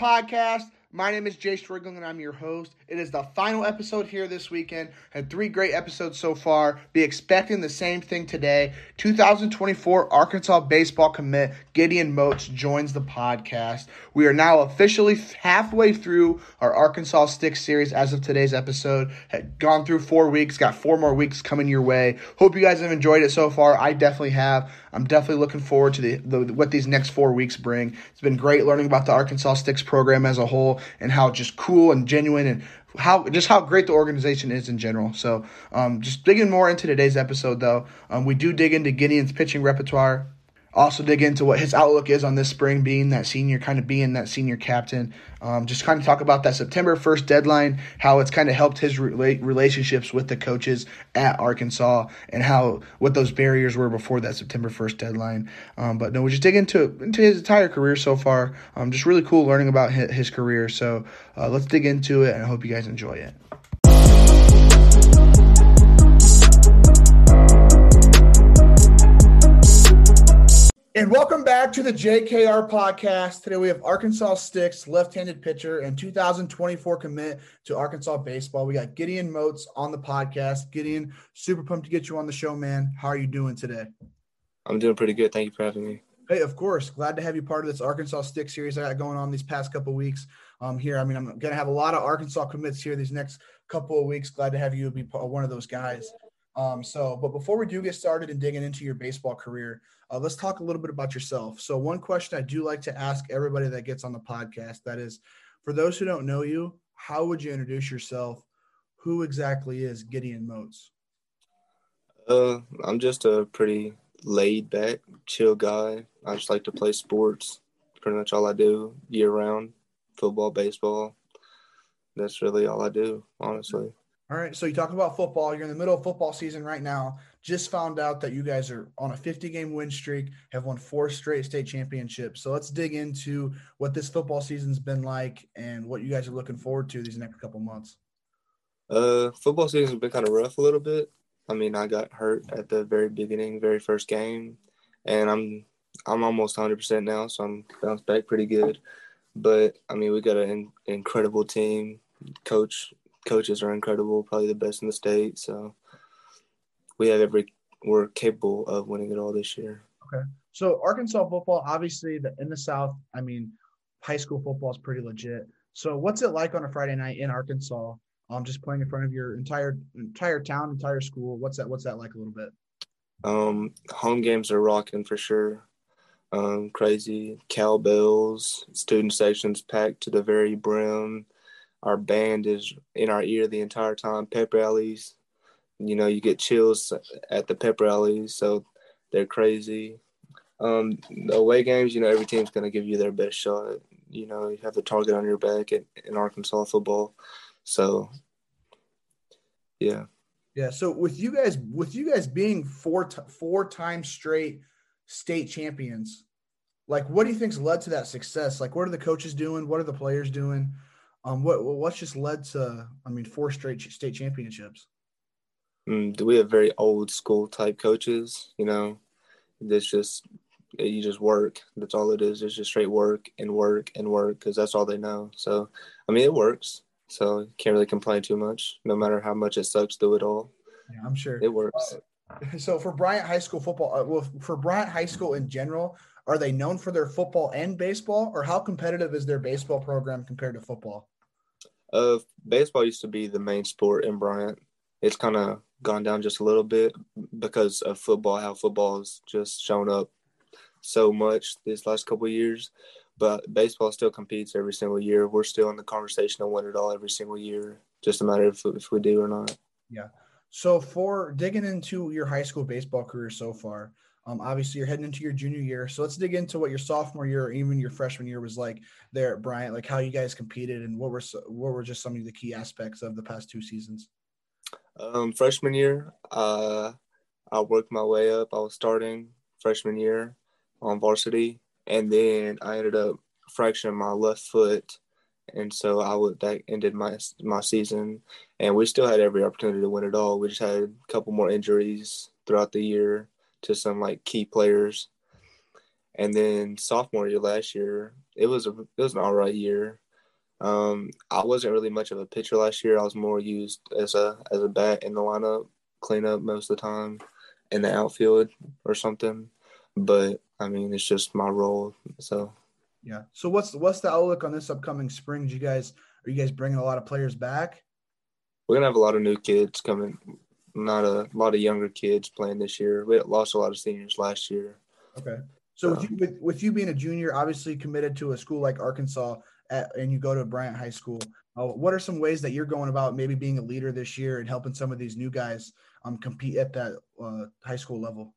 Podcast. My name is Jayce Riegling and I'm your host. It is the final episode here this weekend. Had three great episodes so far. Be expecting the same thing today. 2024 Arkansas baseball commit Gideon Motes joins the podcast. We are now officially halfway through our Arkansas Stick series as of today's episode. Had gone through four weeks, got four more weeks coming your way. Hope you guys have enjoyed it so far. I definitely have. I'm definitely looking forward to the, the what these next four weeks bring. It's been great learning about the Arkansas Sticks program as a whole and how just cool and genuine and how just how great the organization is in general. So, um, just digging more into today's episode, though, um, we do dig into Gideon's pitching repertoire. Also, dig into what his outlook is on this spring, being that senior, kind of being that senior captain. Um, just kind of talk about that September 1st deadline, how it's kind of helped his rela- relationships with the coaches at Arkansas, and how what those barriers were before that September 1st deadline. Um, but no, we just dig into into his entire career so far. Um, just really cool learning about his, his career. So uh, let's dig into it, and I hope you guys enjoy it. And welcome back to the JKR podcast. Today we have Arkansas Sticks left-handed pitcher and 2024 commit to Arkansas baseball. We got Gideon Motes on the podcast. Gideon, super pumped to get you on the show, man. How are you doing today? I'm doing pretty good. Thank you for having me. Hey, of course. Glad to have you part of this Arkansas Stick series I got going on these past couple weeks. Um, here, I mean, I'm going to have a lot of Arkansas commits here these next couple of weeks. Glad to have you be one of those guys. Um, so, but before we do get started and digging into your baseball career, uh, let's talk a little bit about yourself. So, one question I do like to ask everybody that gets on the podcast that is, for those who don't know you, how would you introduce yourself? Who exactly is Gideon Motes? Uh, I'm just a pretty laid back, chill guy. I just like to play sports. Pretty much all I do year round football, baseball. That's really all I do, honestly. All right. So you talk about football. You're in the middle of football season right now. Just found out that you guys are on a 50 game win streak, have won four straight state championships. So let's dig into what this football season's been like and what you guys are looking forward to these next couple months. Uh, football season's been kind of rough a little bit. I mean, I got hurt at the very beginning, very first game, and I'm I'm almost 100% now, so I'm bounced back pretty good. But I mean, we got an incredible team. Coach coaches are incredible, probably the best in the state. So we have every we're capable of winning it all this year. Okay. So Arkansas football, obviously, the, in the South, I mean, high school football is pretty legit. So what's it like on a Friday night in Arkansas? Um, just playing in front of your entire entire town, entire school. What's that? What's that like a little bit? Um, home games are rocking for sure. Um, crazy cowbells, student sections packed to the very brim our band is in our ear the entire time. Pep rallies, you know, you get chills at the pep rallies, so they're crazy. Um, the away games, you know, every team's going to give you their best shot. You know, you have the target on your back in, in Arkansas football, so yeah. Yeah. So with you guys, with you guys being four t- four times straight state champions, like what do you think's led to that success? Like, what are the coaches doing? What are the players doing? Um, what what's just led to? I mean, four straight state championships. Mm, we have very old school type coaches. You know, it's just you just work. That's all it is. It's just straight work and work and work because that's all they know. So, I mean, it works. So you can't really complain too much. No matter how much it sucks, through it all. Yeah, I'm sure it works. So for Bryant High School football, uh, well, for Bryant High School in general, are they known for their football and baseball, or how competitive is their baseball program compared to football? Uh, baseball used to be the main sport in Bryant. It's kind of gone down just a little bit because of football, how football has just shown up so much these last couple years. But baseball still competes every single year. We're still in the conversation to win it all every single year. Just a matter of if we do or not. Yeah. So for digging into your high school baseball career so far, Um, obviously, you're heading into your junior year, so let's dig into what your sophomore year or even your freshman year was like there at Bryant. Like how you guys competed and what were what were just some of the key aspects of the past two seasons. Um, freshman year, uh, I worked my way up. I was starting freshman year on varsity, and then I ended up fracturing my left foot, and so I would that ended my my season. And we still had every opportunity to win it all. We just had a couple more injuries throughout the year to some like key players. And then sophomore year last year, it was a it was an all right year. Um, I wasn't really much of a pitcher last year. I was more used as a as a bat in the lineup, cleanup most of the time, in the outfield or something. But I mean, it's just my role. So yeah. So what's what's the outlook on this upcoming spring? Do you guys are you guys bringing a lot of players back? We're gonna have a lot of new kids coming. Not a, lot of younger kids playing this year. We lost a lot of seniors last year. Okay. So with, you, with, with you being a junior, obviously committed to a school like Arkansas, at, and you go to Bryant High School, uh, what are some ways that you're going about maybe being a leader this year and helping some of these new guys um, compete at that uh, high school level?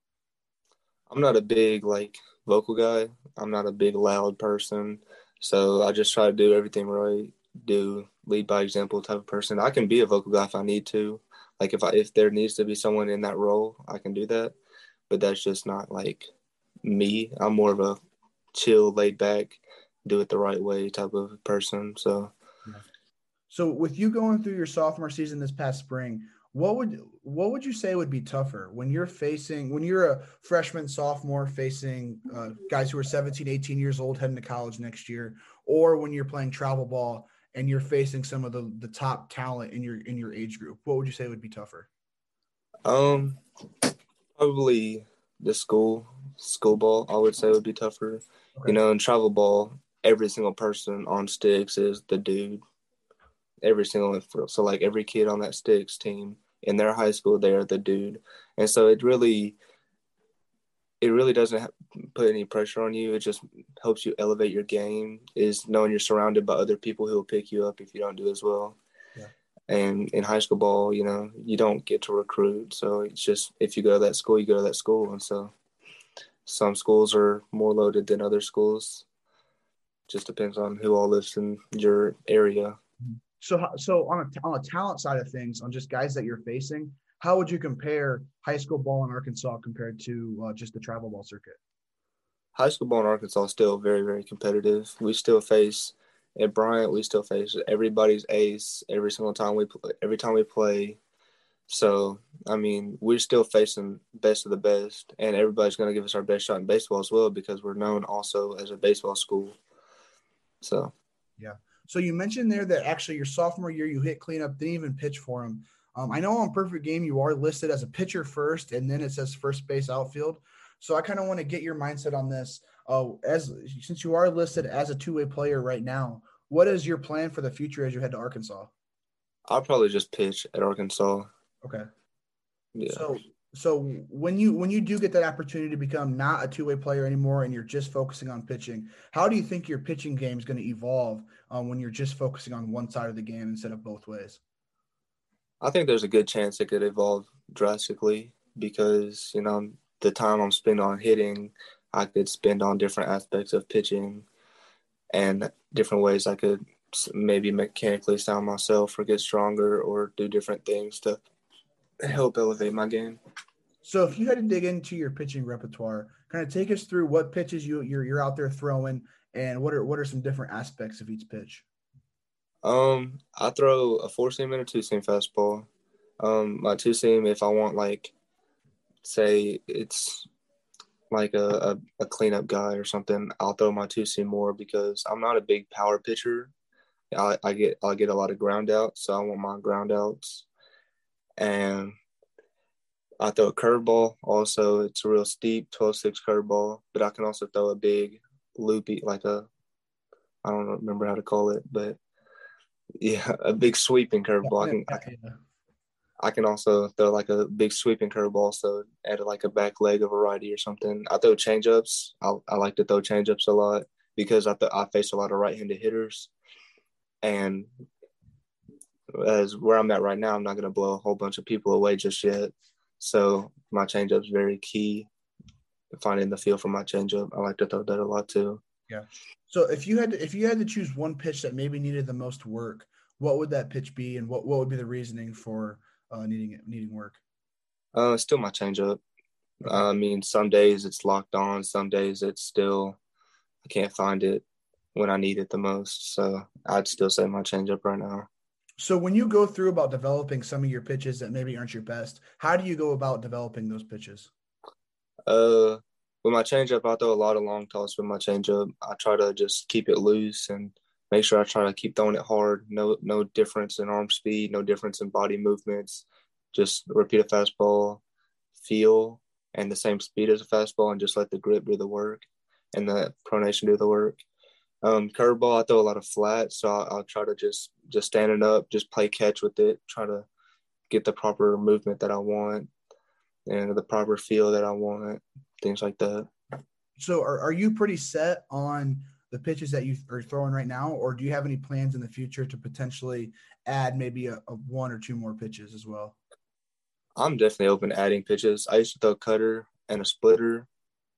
I'm not a big like vocal guy. I'm not a big loud person, so I just try to do everything right. Do lead by example type of person. I can be a vocal guy if I need to. Like if I if there needs to be someone in that role, I can do that. But that's just not like me. I'm more of a chill, laid back, do it the right way type of person. So, so with you going through your sophomore season this past spring, what would what would you say would be tougher when you're facing when you're a freshman sophomore facing uh, guys who are 17 18 years old heading to college next year or when you're playing travel ball and you're facing some of the the top talent in your in your age group what would you say would be tougher um probably the school school ball i would say would be tougher okay. you know in travel ball every single person on sticks is the dude. Every single so like every kid on that sticks team in their high school they're the dude. And so it really it really doesn't put any pressure on you. It just helps you elevate your game is knowing you're surrounded by other people who will pick you up if you don't do as well. Yeah. and in high school ball you know you don't get to recruit. So it's just if you go to that school you go to that school. And so some schools are more loaded than other schools just depends on who all lives in your area so, so on a on a talent side of things, on just guys that you're facing, how would you compare high school ball in Arkansas compared to uh, just the travel ball circuit? High school ball in Arkansas is still very very competitive. We still face at Bryant, we still face everybody's ace every single time we play. Every time we play, so I mean, we're still facing best of the best, and everybody's going to give us our best shot in baseball as well because we're known also as a baseball school. So, yeah. So you mentioned there that actually your sophomore year you hit cleanup, didn't even pitch for him. Um, I know on Perfect Game you are listed as a pitcher first, and then it says first base outfield. So I kind of want to get your mindset on this. Uh, as since you are listed as a two way player right now, what is your plan for the future as you head to Arkansas? I'll probably just pitch at Arkansas. Okay. Yeah. So so when you when you do get that opportunity to become not a two-way player anymore and you're just focusing on pitching how do you think your pitching game is going to evolve um, when you're just focusing on one side of the game instead of both ways? I think there's a good chance it could evolve drastically because you know the time i'm spending on hitting i could spend on different aspects of pitching and different ways i could maybe mechanically sound myself or get stronger or do different things to help elevate my game. So if you had to dig into your pitching repertoire, kind of take us through what pitches you you're, you're out there throwing and what are what are some different aspects of each pitch? Um, I throw a four seam and a two seam fastball. Um, my two seam, if I want like, say it's like a, a, a cleanup guy or something, I'll throw my two seam more because I'm not a big power pitcher. I, I get I get a lot of ground outs, so I want my ground outs and I throw a curveball. Also, it's a real steep 12-6 curveball, but I can also throw a big loopy, like a, I don't remember how to call it, but yeah, a big sweeping curveball. I can, I can, I can also throw like a big sweeping curveball, so add like a back leg of a righty or something. I throw changeups. I, I like to throw changeups a lot because I, th- I face a lot of right-handed hitters, and as where I'm at right now, I'm not going to blow a whole bunch of people away just yet. So my changeup's very key finding the feel for my changeup. I like to throw that a lot too. Yeah. So if you had to, if you had to choose one pitch that maybe needed the most work, what would that pitch be, and what what would be the reasoning for uh, needing it needing work? Uh, still my changeup. Okay. Uh, I mean, some days it's locked on, some days it's still I can't find it when I need it the most. So I'd still say my changeup right now. So when you go through about developing some of your pitches that maybe aren't your best, how do you go about developing those pitches? Uh, with my changeup, I throw a lot of long toss with my changeup. I try to just keep it loose and make sure I try to keep throwing it hard. No, no difference in arm speed, no difference in body movements. Just repeat a fastball, feel, and the same speed as a fastball, and just let the grip do the work and the pronation do the work. Um, curveball, I throw a lot of flat, so I'll, I'll try to just just stand it up, just play catch with it, try to get the proper movement that I want and the proper feel that I want, things like that. So, are, are you pretty set on the pitches that you are throwing right now, or do you have any plans in the future to potentially add maybe a, a one or two more pitches as well? I'm definitely open to adding pitches. I used to throw cutter and a splitter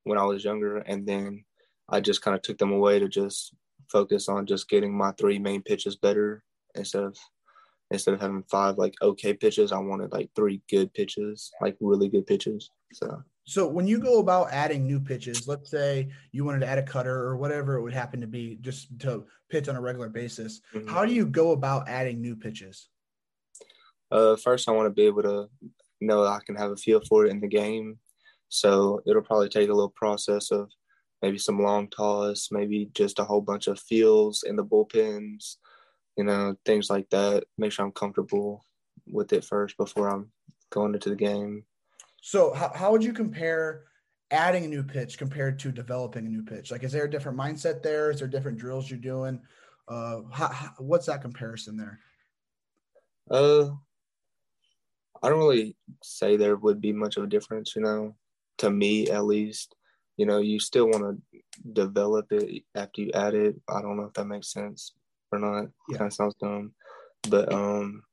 when I was younger, and then I just kind of took them away to just focus on just getting my three main pitches better instead of instead of having five like okay pitches, I wanted like three good pitches, like really good pitches. So so when you go about adding new pitches, let's say you wanted to add a cutter or whatever it would happen to be just to pitch on a regular basis, mm-hmm. how do you go about adding new pitches? Uh, first, I want to be able to know I can have a feel for it in the game. So it'll probably take a little process of maybe some long toss, maybe just a whole bunch of feels in the bullpens, you know, things like that. Make sure I'm comfortable with it first before I'm going into the game. So, how, how would you compare adding a new pitch compared to developing a new pitch? Like, is there a different mindset there? Is there different drills you're doing? Uh, how, how, what's that comparison there? Uh, I don't really say there would be much of a difference, you know, to me at least. You know, you still want to develop it after you add it. I don't know if that makes sense or not. Yeah. Kind of sounds dumb, but um,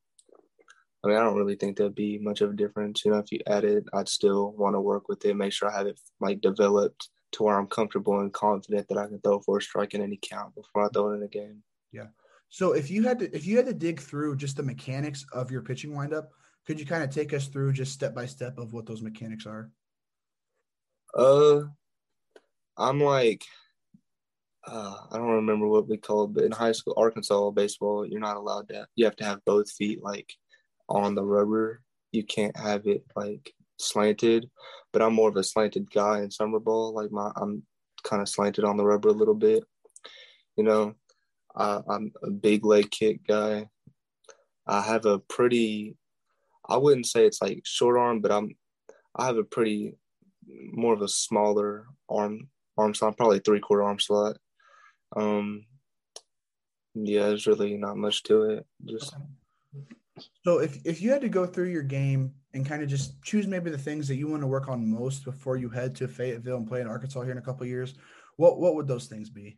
I mean, I don't really think there'd be much of a difference. You know, if you add it, I'd still want to work with it, make sure I have it like developed to where I'm comfortable and confident that I can throw for a strike in any count before I throw it in a game. Yeah. So if you had to if you had to dig through just the mechanics of your pitching windup, could you kind of take us through just step by step of what those mechanics are? Uh, I'm like uh, I don't remember what we called, but in high school, Arkansas baseball, you're not allowed to. You have to have both feet like on the rubber. You can't have it like slanted. But I'm more of a slanted guy in summer ball. Like my, I'm kind of slanted on the rubber a little bit. You know, I, I'm a big leg kick guy. I have a pretty. I wouldn't say it's like short arm, but I'm. I have a pretty more of a smaller arm arm slot, probably three quarter arm slot. Um, yeah, there's really not much to it. Just so if if you had to go through your game and kind of just choose maybe the things that you want to work on most before you head to Fayetteville and play in Arkansas here in a couple years, what what would those things be?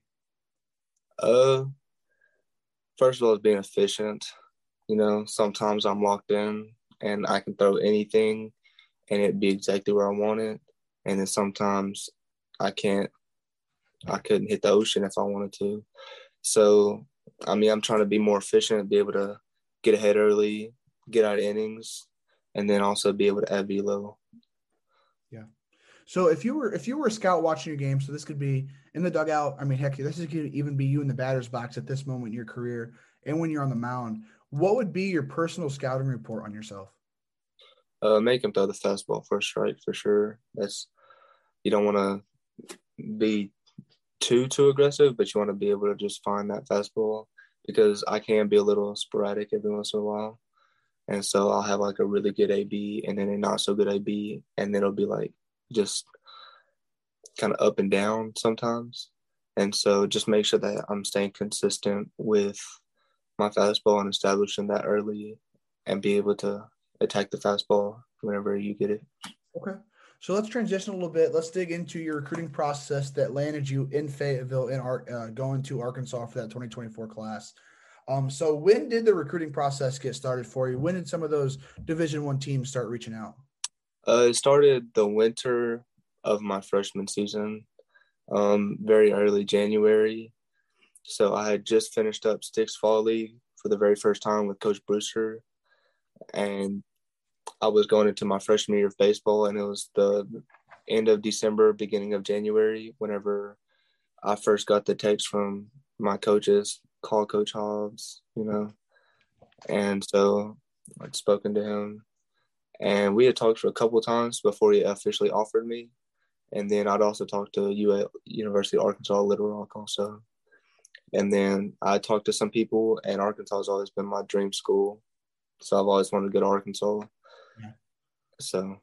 Uh, first of all, is being efficient. You know, sometimes I'm locked in and I can throw anything, and it'd be exactly where I want it. And then sometimes I can't I couldn't hit the ocean if I wanted to. So, I mean, I'm trying to be more efficient, and be able to get ahead early, get out of innings, and then also be able to add velo. Yeah. So if you were if you were a scout watching your game, so this could be in the dugout. I mean, heck, this could even be you in the batter's box at this moment in your career, and when you're on the mound. What would be your personal scouting report on yourself? Uh, make him throw the fastball first strike for sure. That's you don't want to be too too aggressive, but you want to be able to just find that fastball because I can be a little sporadic every once in a while. And so I'll have like a really good AB and then a not so good AB, and then it'll be like just kind of up and down sometimes. And so just make sure that I'm staying consistent with my fastball and establishing that early and be able to attack the fastball whenever you get it. Okay. So let's transition a little bit. Let's dig into your recruiting process that landed you in Fayetteville our uh, going to Arkansas for that 2024 class. Um, so when did the recruiting process get started for you? When did some of those Division One teams start reaching out? Uh, it started the winter of my freshman season, um, very early January. So I had just finished up Sticks Fall League for the very first time with Coach Brewster, and I was going into my freshman year of baseball, and it was the end of December, beginning of January, whenever I first got the text from my coaches, call Coach Hobbs, you know. And so I'd spoken to him, and we had talked for a couple times before he officially offered me. And then I'd also talked to UA, University of Arkansas Little Rock also. And then I talked to some people, and Arkansas has always been my dream school. So I've always wanted to go to Arkansas. So,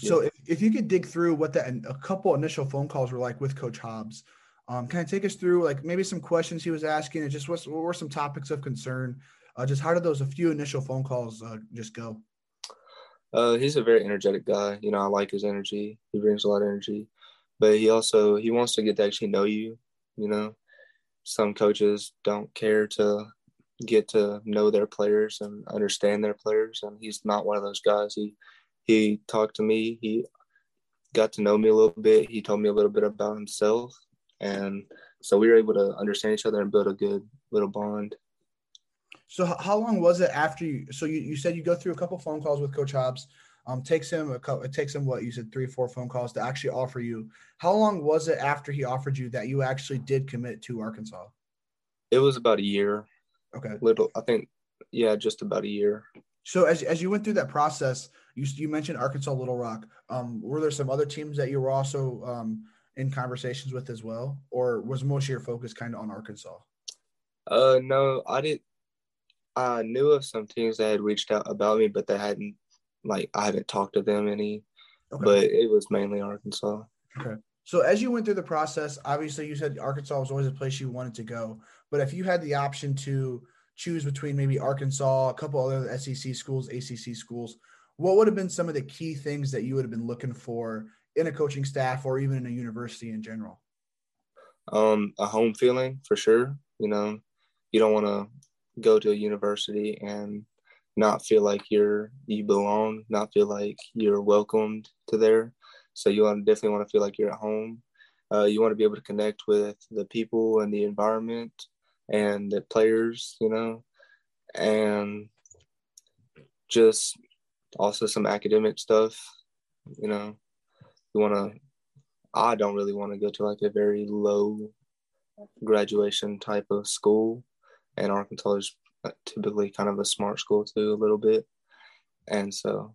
yeah. so if, if you could dig through what that a couple initial phone calls were like with Coach Hobbs, um, kind of take us through like maybe some questions he was asking, and just what, what were some topics of concern? Uh, just how did those a few initial phone calls uh, just go? Uh, he's a very energetic guy. You know, I like his energy. He brings a lot of energy, but he also he wants to get to actually know you. You know, some coaches don't care to get to know their players and understand their players, and he's not one of those guys. He he talked to me. He got to know me a little bit. He told me a little bit about himself, and so we were able to understand each other and build a good little bond. So how long was it after you? So you, you said you go through a couple phone calls with Coach Hobbs. Um, takes him a couple, it takes him what you said three four phone calls to actually offer you. How long was it after he offered you that you actually did commit to Arkansas? It was about a year. Okay. Little, I think, yeah, just about a year. So as as you went through that process, you you mentioned Arkansas Little Rock. Um, were there some other teams that you were also um, in conversations with as well, or was most of your focus kind of on Arkansas? Uh, no, I did. I knew of some teams that had reached out about me, but they hadn't like I haven't talked to them any. Okay. But it was mainly Arkansas. Okay. So as you went through the process, obviously you said Arkansas was always a place you wanted to go. But if you had the option to choose between maybe Arkansas, a couple other SEC schools, ACC schools, what would have been some of the key things that you would have been looking for in a coaching staff or even in a university in general? Um, a home feeling for sure. You know, you don't want to go to a university and not feel like you're you belong, not feel like you're welcomed to there. So you want definitely want to feel like you're at home. Uh, you want to be able to connect with the people and the environment and the players, you know, and just also some academic stuff, you know. You want to. I don't really want to go to like a very low graduation type of school and Arkansas is uh, typically kind of a smart school too, a little bit, and so.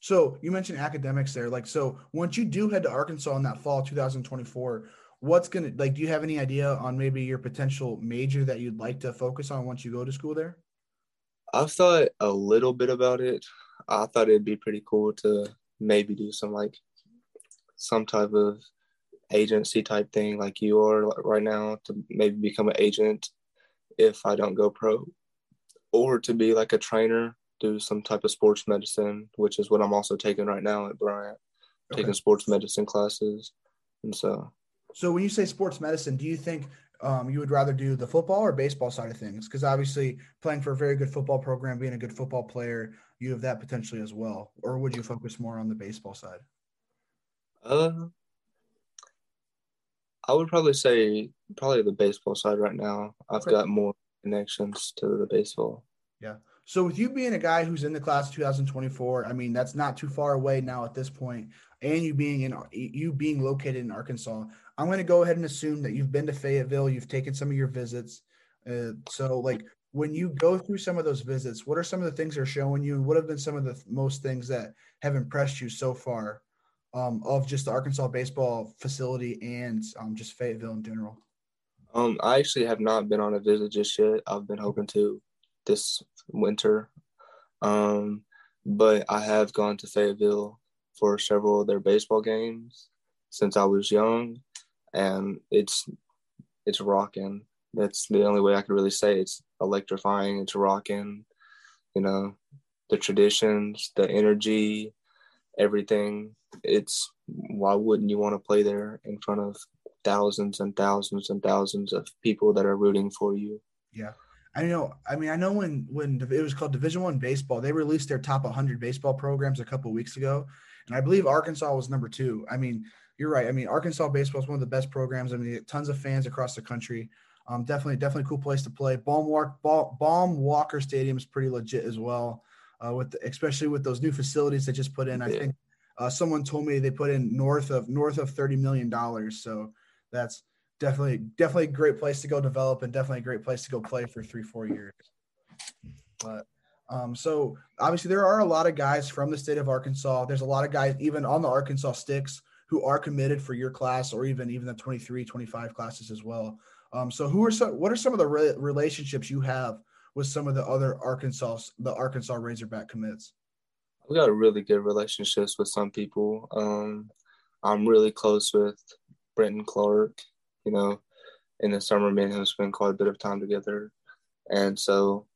So you mentioned academics there, like so. Once you do head to Arkansas in that fall 2024, what's gonna like? Do you have any idea on maybe your potential major that you'd like to focus on once you go to school there? I've thought a little bit about it. I thought it'd be pretty cool to maybe do some like some type of agency type thing like you are right now to maybe become an agent if I don't go pro, or to be like a trainer, do some type of sports medicine, which is what I'm also taking right now at Bryant, okay. taking sports medicine classes, and so. So when you say sports medicine, do you think um, you would rather do the football or baseball side of things? Because obviously, playing for a very good football program, being a good football player, you have that potentially as well. Or would you focus more on the baseball side? Uh, I would probably say probably the baseball side right now. I've got more connections to the baseball. Yeah. So with you being a guy who's in the class of 2024, I mean that's not too far away now at this point, and you being in you being located in Arkansas, I'm going to go ahead and assume that you've been to Fayetteville, you've taken some of your visits. Uh, so like when you go through some of those visits, what are some of the things they're showing you, what have been some of the most things that have impressed you so far um, of just the Arkansas baseball facility and um, just Fayetteville in general? Um, I actually have not been on a visit just yet. I've been hoping to this winter, um, but I have gone to Fayetteville for several of their baseball games since I was young, and it's it's rocking. That's the only way I could really say it. it's electrifying. It's rocking. You know, the traditions, the energy, everything it's why wouldn't you want to play there in front of thousands and thousands and thousands of people that are rooting for you? Yeah. I know. I mean, I know when when it was called Division One baseball, they released their top 100 baseball programs a couple weeks ago, and I believe Arkansas was number two. I mean, you're right. I mean, Arkansas baseball is one of the best programs. I mean, tons of fans across the country. Um, definitely, definitely cool place to play. Baum, Walk, Baum Walker Stadium is pretty legit as well. Uh, with the, especially with those new facilities they just put in. I yeah. think uh, someone told me they put in north of north of thirty million dollars. So that's definitely definitely a great place to go develop and definitely a great place to go play for three four years. But um, so obviously there are a lot of guys from the state of Arkansas. There's a lot of guys even on the Arkansas sticks who are committed for your class or even even the 23 25 classes as well. Um, so who are some what are some of the re- relationships you have with some of the other Arkansas the Arkansas Razorback commits? We got really good relationships with some people. Um, I'm really close with Brenton Clark. You know, in the summer, me and him spend quite a bit of time together, and so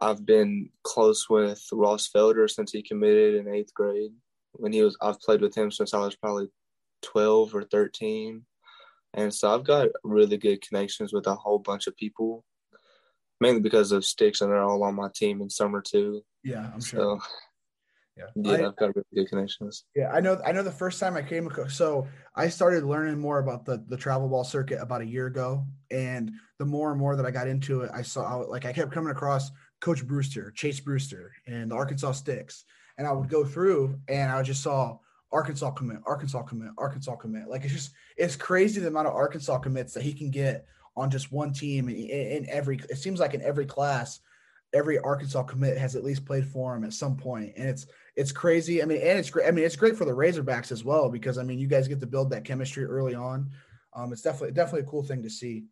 I've been close with Ross Felder since he committed in eighth grade. When he was, I've played with him since I was probably 12 or 13. And so I've got really good connections with a whole bunch of people, mainly because of Sticks, and they're all on my team in summer too. Yeah, I'm sure. So, yeah, yeah, I, have got really good connections. Yeah, I know. I know. The first time I came, so I started learning more about the the travel ball circuit about a year ago, and the more and more that I got into it, I saw like I kept coming across Coach Brewster, Chase Brewster, and the Arkansas Sticks, and I would go through and I just saw Arkansas commit, Arkansas commit, Arkansas commit. Like it's just it's crazy the amount of Arkansas commits that he can get on just one team in, in every. It seems like in every class, every Arkansas commit has at least played for him at some point, and it's it's crazy. I mean, and it's great. I mean, it's great for the Razorbacks as well because I mean, you guys get to build that chemistry early on. Um, it's definitely definitely a cool thing to see.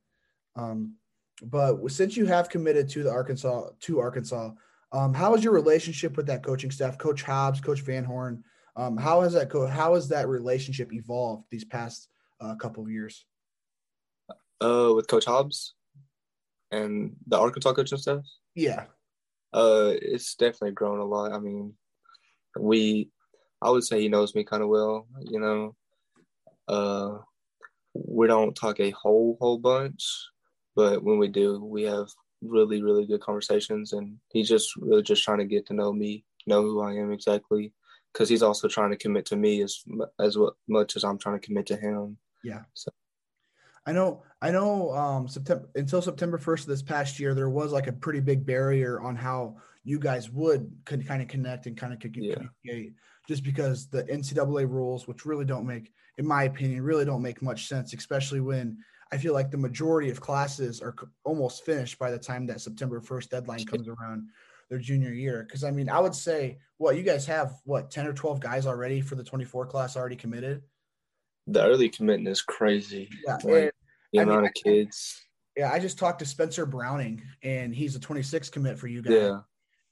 Um, but since you have committed to the Arkansas to Arkansas, um, how is your relationship with that coaching staff, Coach Hobbs, Coach Van Horn? Um, how has that co- how has that relationship evolved these past uh, couple of years? Uh, with Coach Hobbs and the Arkansas coaching staff. Yeah. Uh, it's definitely grown a lot. I mean, we, I would say he knows me kind of well. You know, uh, we don't talk a whole whole bunch, but when we do, we have really really good conversations, and he's just really just trying to get to know me, know who I am exactly, because he's also trying to commit to me as as much as I'm trying to commit to him. Yeah. So. I know, I know. Um, September until September first of this past year, there was like a pretty big barrier on how you guys would could kind of connect and kind of communicate, yeah. just because the NCAA rules, which really don't make, in my opinion, really don't make much sense, especially when I feel like the majority of classes are almost finished by the time that September first deadline comes around their junior year. Because I mean, I would say, what you guys have, what ten or twelve guys already for the twenty four class already committed. The early commitment is crazy. Yeah, like, the amount mean, of kids. Yeah, I just talked to Spencer Browning, and he's a twenty six commit for you guys. Yeah.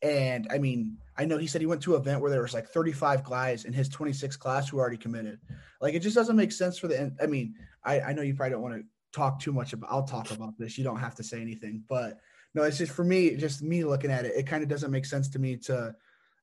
And I mean, I know he said he went to an event where there was like 35 guys in his 26 class who already committed. Like it just doesn't make sense for the. I mean, I, I know you probably don't want to talk too much about. I'll talk about this. You don't have to say anything, but no, it's just for me, just me looking at it, it kind of doesn't make sense to me to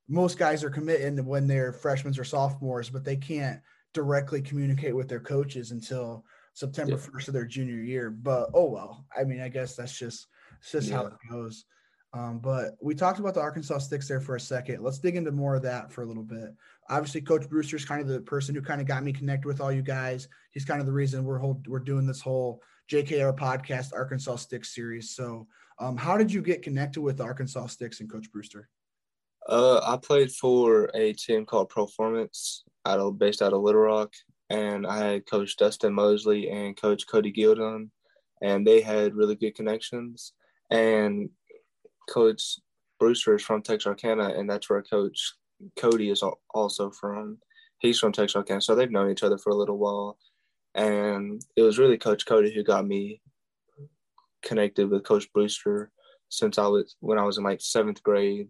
most guys are committing when they're freshmen or sophomores, but they can't directly communicate with their coaches until September yeah. 1st of their junior year. But oh well, I mean, I guess that's just it's just yeah. how it goes. Um, but we talked about the Arkansas sticks there for a second. Let's dig into more of that for a little bit. Obviously, Coach Brewster's kind of the person who kind of got me connected with all you guys. He's kind of the reason we're we're doing this whole JKR podcast Arkansas Sticks series. So um, how did you get connected with Arkansas Sticks and Coach Brewster? Uh, I played for a team called Performance, out of, based out of Little Rock, and I had Coach Dustin Mosley and Coach Cody Gildon, and they had really good connections. And Coach Brewster is from Texarkana, and that's where Coach Cody is also from. He's from Texarkana, so they've known each other for a little while. And it was really Coach Cody who got me connected with Coach Brewster since I was when I was in like seventh grade.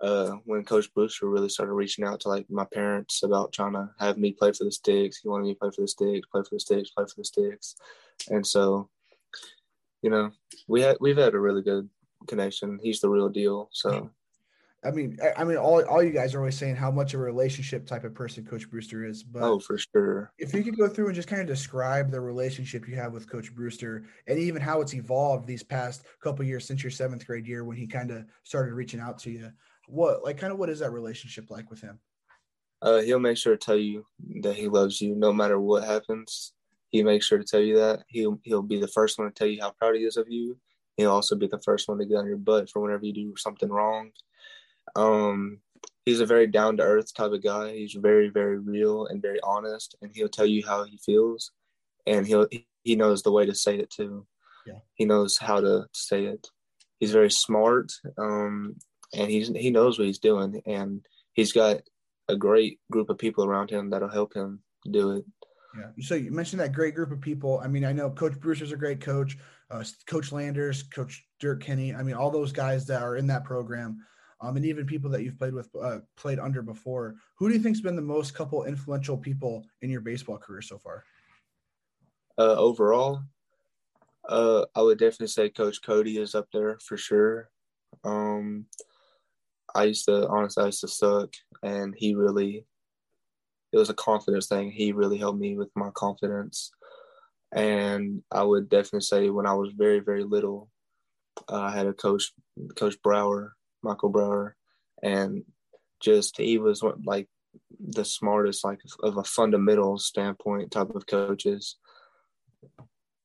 Uh, when Coach Brewster really started reaching out to like my parents about trying to have me play for the Sticks. He wanted me to play for the Sticks, play for the Sticks, play for the Sticks, and so, you know, we had we've had a really good connection. He's the real deal. So I mean, I mean, all, all you guys are always saying how much of a relationship type of person Coach Brewster is. But oh, for sure. If you could go through and just kind of describe the relationship you have with Coach Brewster, and even how it's evolved these past couple years since your seventh grade year when he kind of started reaching out to you, what like kind of what is that relationship like with him? Uh, he'll make sure to tell you that he loves you no matter what happens. He makes sure to tell you that. He'll he'll be the first one to tell you how proud he is of you. He'll also be the first one to get on your butt for whenever you do something wrong. Um, he's a very down to earth type of guy. He's very very real and very honest, and he'll tell you how he feels, and he'll he knows the way to say it too. Yeah. He knows how to say it. He's very smart, um, and he's he knows what he's doing, and he's got a great group of people around him that'll help him do it. Yeah. So you mentioned that great group of people. I mean, I know Coach Brewster's a great coach, uh, Coach Landers, Coach Dirk Kenny. I mean, all those guys that are in that program, um, and even people that you've played with, uh, played under before. Who do you think's been the most couple influential people in your baseball career so far? Uh, overall, uh, I would definitely say Coach Cody is up there for sure. Um, I used to honestly I used to suck, and he really it was a confidence thing. He really helped me with my confidence, and I would definitely say when I was very very little, uh, I had a coach, Coach Brower, Michael Brower, and just he was like the smartest like of a fundamental standpoint type of coaches.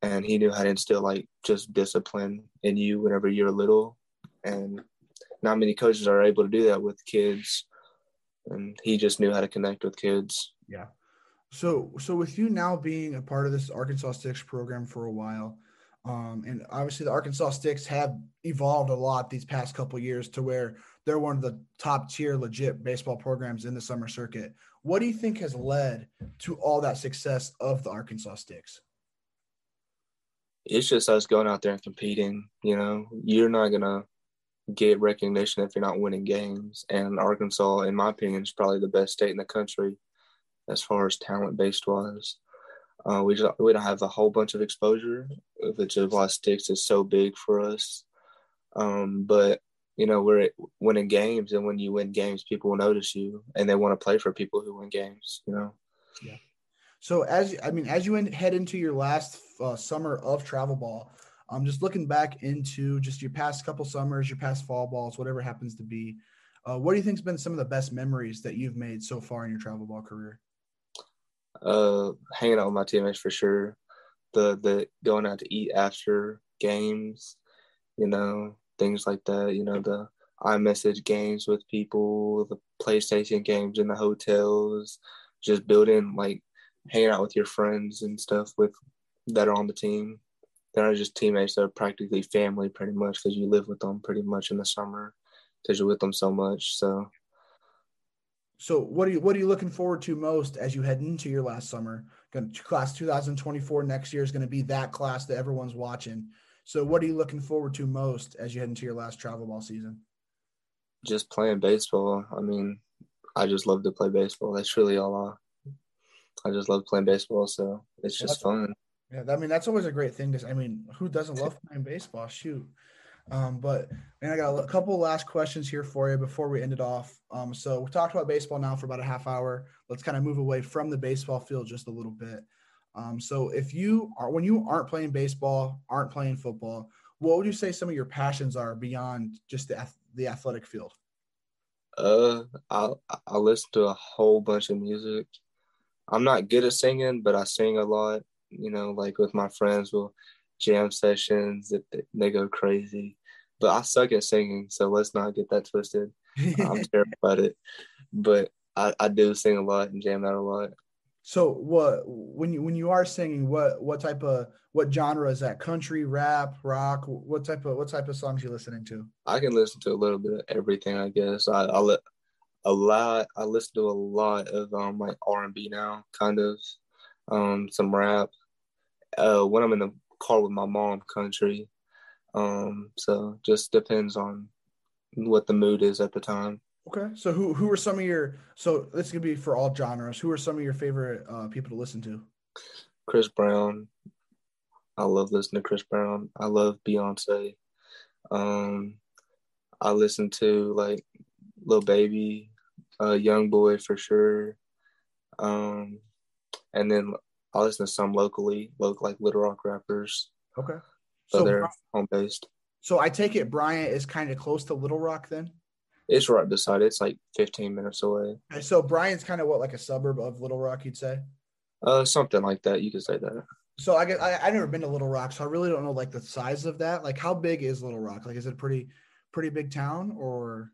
And he knew how to instill like just discipline in you whenever you're little. And not many coaches are able to do that with kids. And he just knew how to connect with kids. Yeah so so with you now being a part of this arkansas sticks program for a while um, and obviously the arkansas sticks have evolved a lot these past couple years to where they're one of the top tier legit baseball programs in the summer circuit what do you think has led to all that success of the arkansas sticks it's just us going out there and competing you know you're not gonna get recognition if you're not winning games. And Arkansas, in my opinion, is probably the best state in the country as far as talent based wise. Uh, we just we don't have a whole bunch of exposure, which is why sticks is so big for us. Um, but you know we're winning games, and when you win games, people will notice you, and they want to play for people who win games. You know. Yeah. So as I mean, as you head into your last uh, summer of travel ball, I'm um, just looking back into just your past couple summers, your past fall balls, whatever happens to be. Uh, what do you think's been some of the best memories that you've made so far in your travel ball career? Uh, hanging out with my teammates for sure. The the going out to eat after games, you know, things like that. You know, the iMessage games with people, the PlayStation games in the hotels, just building like hanging out with your friends and stuff with that are on the team they're not just teammates. They're practically family, pretty much, because you live with them pretty much in the summer, because you're with them so much. So, so what are you what are you looking forward to most as you head into your last summer? Class 2024 next year is going to be that class that everyone's watching. So, what are you looking forward to most as you head into your last travel ball season? Just playing baseball. I mean, I just love to play baseball. That's really all I. I just love playing baseball, so it's just fun. Yeah, I mean that's always a great thing. To, I mean, who doesn't love playing baseball? Shoot. Um, but and I got a couple last questions here for you before we end it off. Um, so we talked about baseball now for about a half hour. Let's kind of move away from the baseball field just a little bit. Um, so if you are when you aren't playing baseball, aren't playing football, what would you say some of your passions are beyond just the the athletic field? Uh, I I listen to a whole bunch of music. I'm not good at singing, but I sing a lot you know, like with my friends, we'll jam sessions, they go crazy. But I suck at singing, so let's not get that twisted. I'm terrible at it, but I, I do sing a lot and jam out a lot. So what when you when you are singing, what what type of what genre is that? Country, rap, rock? What type of what type of songs you listening to? I can listen to a little bit of everything, I guess. I I let a lot. I listen to a lot of um like R and B now, kind of, um some rap, uh, when I'm in the car with my mom, country. Um, so just depends on what the mood is at the time. Okay. So who who are some of your so this could be for all genres. Who are some of your favorite uh, people to listen to? Chris Brown. I love listening to Chris Brown. I love Beyonce. Um, I listen to like Lil Baby, uh, Young Boy for sure. Um, and then I listen to some locally, local like Little Rock rappers. Okay. So, so they're home based. So I take it Bryant is kind of close to Little Rock then? It's right beside it. It's like 15 minutes away. Okay, so Bryant's kind of what like a suburb of Little Rock, you'd say. Uh, something like that. You could say that. So I get I I never been to Little Rock, so I really don't know like the size of that. Like, how big is Little Rock? Like, is it a pretty pretty big town or?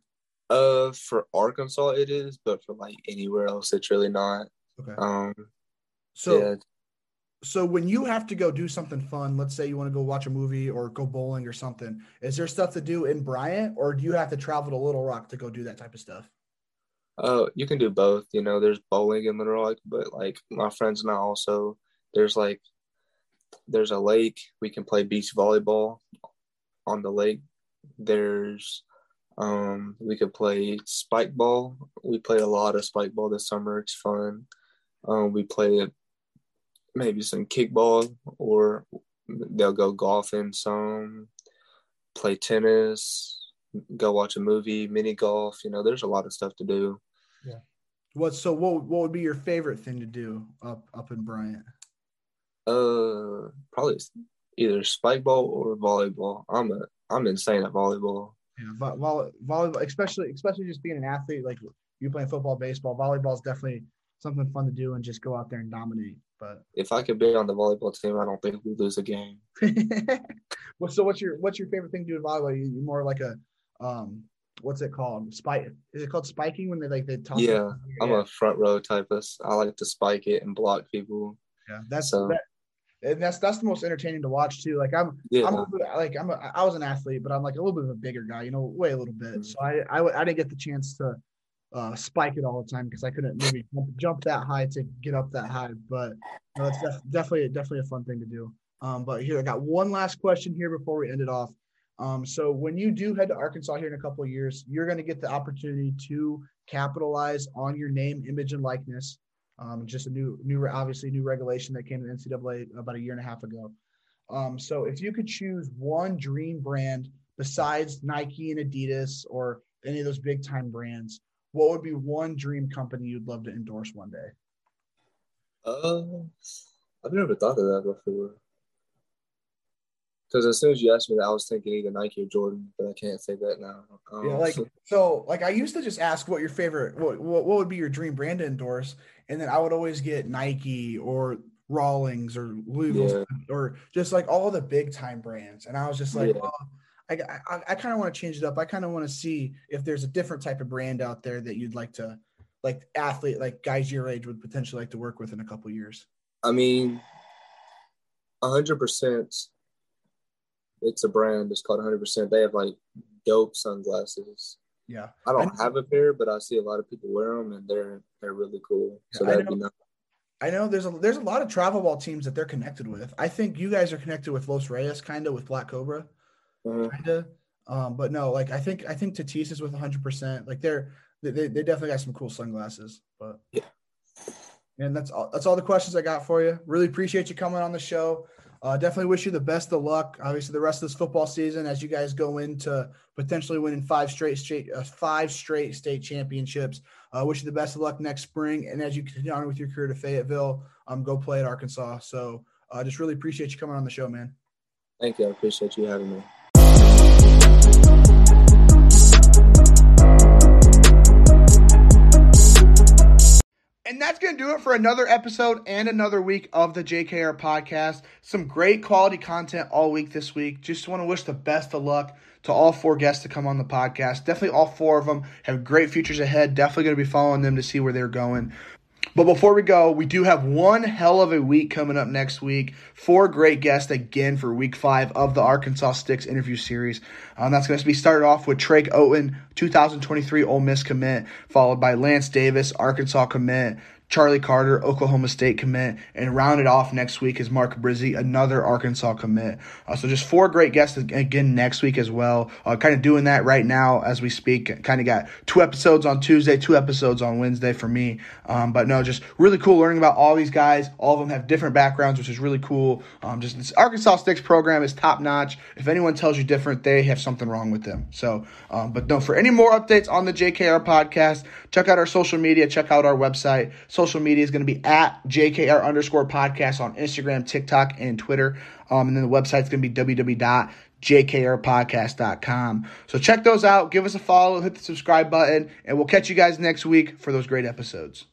Uh, for Arkansas it is, but for like anywhere else, it's really not. Okay. Um, So yeah, so when you have to go do something fun, let's say you want to go watch a movie or go bowling or something, is there stuff to do in Bryant, or do you have to travel to Little Rock to go do that type of stuff? uh, you can do both. You know, there's bowling in Little Rock, but like my friends and I also there's like there's a lake we can play beach volleyball on the lake. There's um we could play spike ball. We played a lot of spike ball this summer. It's fun. Um, we play maybe some kickball or they'll go golfing some, play tennis, go watch a movie, mini golf. You know, there's a lot of stuff to do. Yeah. What so what what would be your favorite thing to do up up in Bryant? Uh, probably either spike ball or volleyball. I'm a I'm insane at volleyball. Yeah, vo- volley, volleyball, especially especially just being an athlete like you playing football, baseball, volleyball is definitely something fun to do and just go out there and dominate. But If I could be on the volleyball team, I don't think we lose a game. well, so what's your what's your favorite thing to do in volleyball? You you more like a um what's it called? Spike is it called spiking when they like they toss it? Yeah, I'm a front row typist. I like to spike it and block people. yeah. That's so- that, and that's that's the most entertaining to watch too. Like I'm Yeah, I'm a bit, like I'm a, I was an athlete, but I'm like a little bit of a bigger guy, you know, way a little bit. Mhm. So I didn't get the chance to uh, spike it all the time because I couldn't maybe jump, jump that high to get up that high. But no, it's def- definitely definitely a fun thing to do. Um, but here I got one last question here before we end it off. Um, so when you do head to Arkansas here in a couple of years, you're going to get the opportunity to capitalize on your name, image, and likeness. Um, just a new, new, obviously new regulation that came to NCAA about a year and a half ago. Um, so if you could choose one dream brand besides Nike and Adidas or any of those big time brands, what would be one dream company you'd love to endorse one day? Uh, I've never thought of that before. Because as soon as you asked me that, I was thinking either Nike or Jordan, but I can't say that now. Um, Yeah, like so, like I used to just ask what your favorite, what, what what would be your dream brand to endorse, and then I would always get Nike or Rawlings or Louisville or just like all the big time brands, and I was just like, Yeah. well, I I, I kind of want to change it up. I kind of want to see if there's a different type of brand out there that you'd like to, like athlete, like guys your age would potentially like to work with in a couple years. I mean, hundred percent. It's a brand. It's called hundred percent. They have like dope sunglasses. Yeah, I don't I- have a pair, but I see a lot of people wear them, and they're they're really cool. So that'd be nice. I know there's a there's a lot of travel ball teams that they're connected with. I think you guys are connected with Los Reyes, kind of with Black Cobra. Uh, kind of. Um, but no, like I think I think Tatis is with 100. percent Like they're they, they definitely got some cool sunglasses. But Yeah. and that's all. That's all the questions I got for you. Really appreciate you coming on the show. Uh, definitely wish you the best of luck. Obviously, the rest of this football season as you guys go into potentially winning five straight straight uh, five straight state championships. Uh, wish you the best of luck next spring, and as you continue on with your career to Fayetteville, um, go play at Arkansas. So, uh, just really appreciate you coming on the show, man. thank you. I appreciate you having me. And that's going to do it for another episode and another week of the JKR podcast. Some great quality content all week this week. Just want to wish the best of luck to all four guests to come on the podcast. Definitely all four of them have great futures ahead. Definitely going to be following them to see where they're going. But before we go, we do have one hell of a week coming up next week. Four great guests again for week five of the Arkansas Sticks interview series. Um, that's going to be started off with Trey Owen, 2023 Ole Miss commit, followed by Lance Davis, Arkansas commit. Charlie Carter, Oklahoma State commit, and rounded off next week is Mark Brizzi, another Arkansas commit. Uh, so just four great guests again next week as well. Uh, kind of doing that right now as we speak. Kind of got two episodes on Tuesday, two episodes on Wednesday for me. Um, but no, just really cool learning about all these guys. All of them have different backgrounds, which is really cool. Um, just this Arkansas Sticks program is top notch. If anyone tells you different, they have something wrong with them. So, um, but no, for any more updates on the JKR podcast, check out our social media, check out our website, social media is going to be at JKR underscore podcast on Instagram, TikTok, and Twitter. Um, and then the website's going to be www.jkrpodcast.com. So check those out. Give us a follow, hit the subscribe button, and we'll catch you guys next week for those great episodes.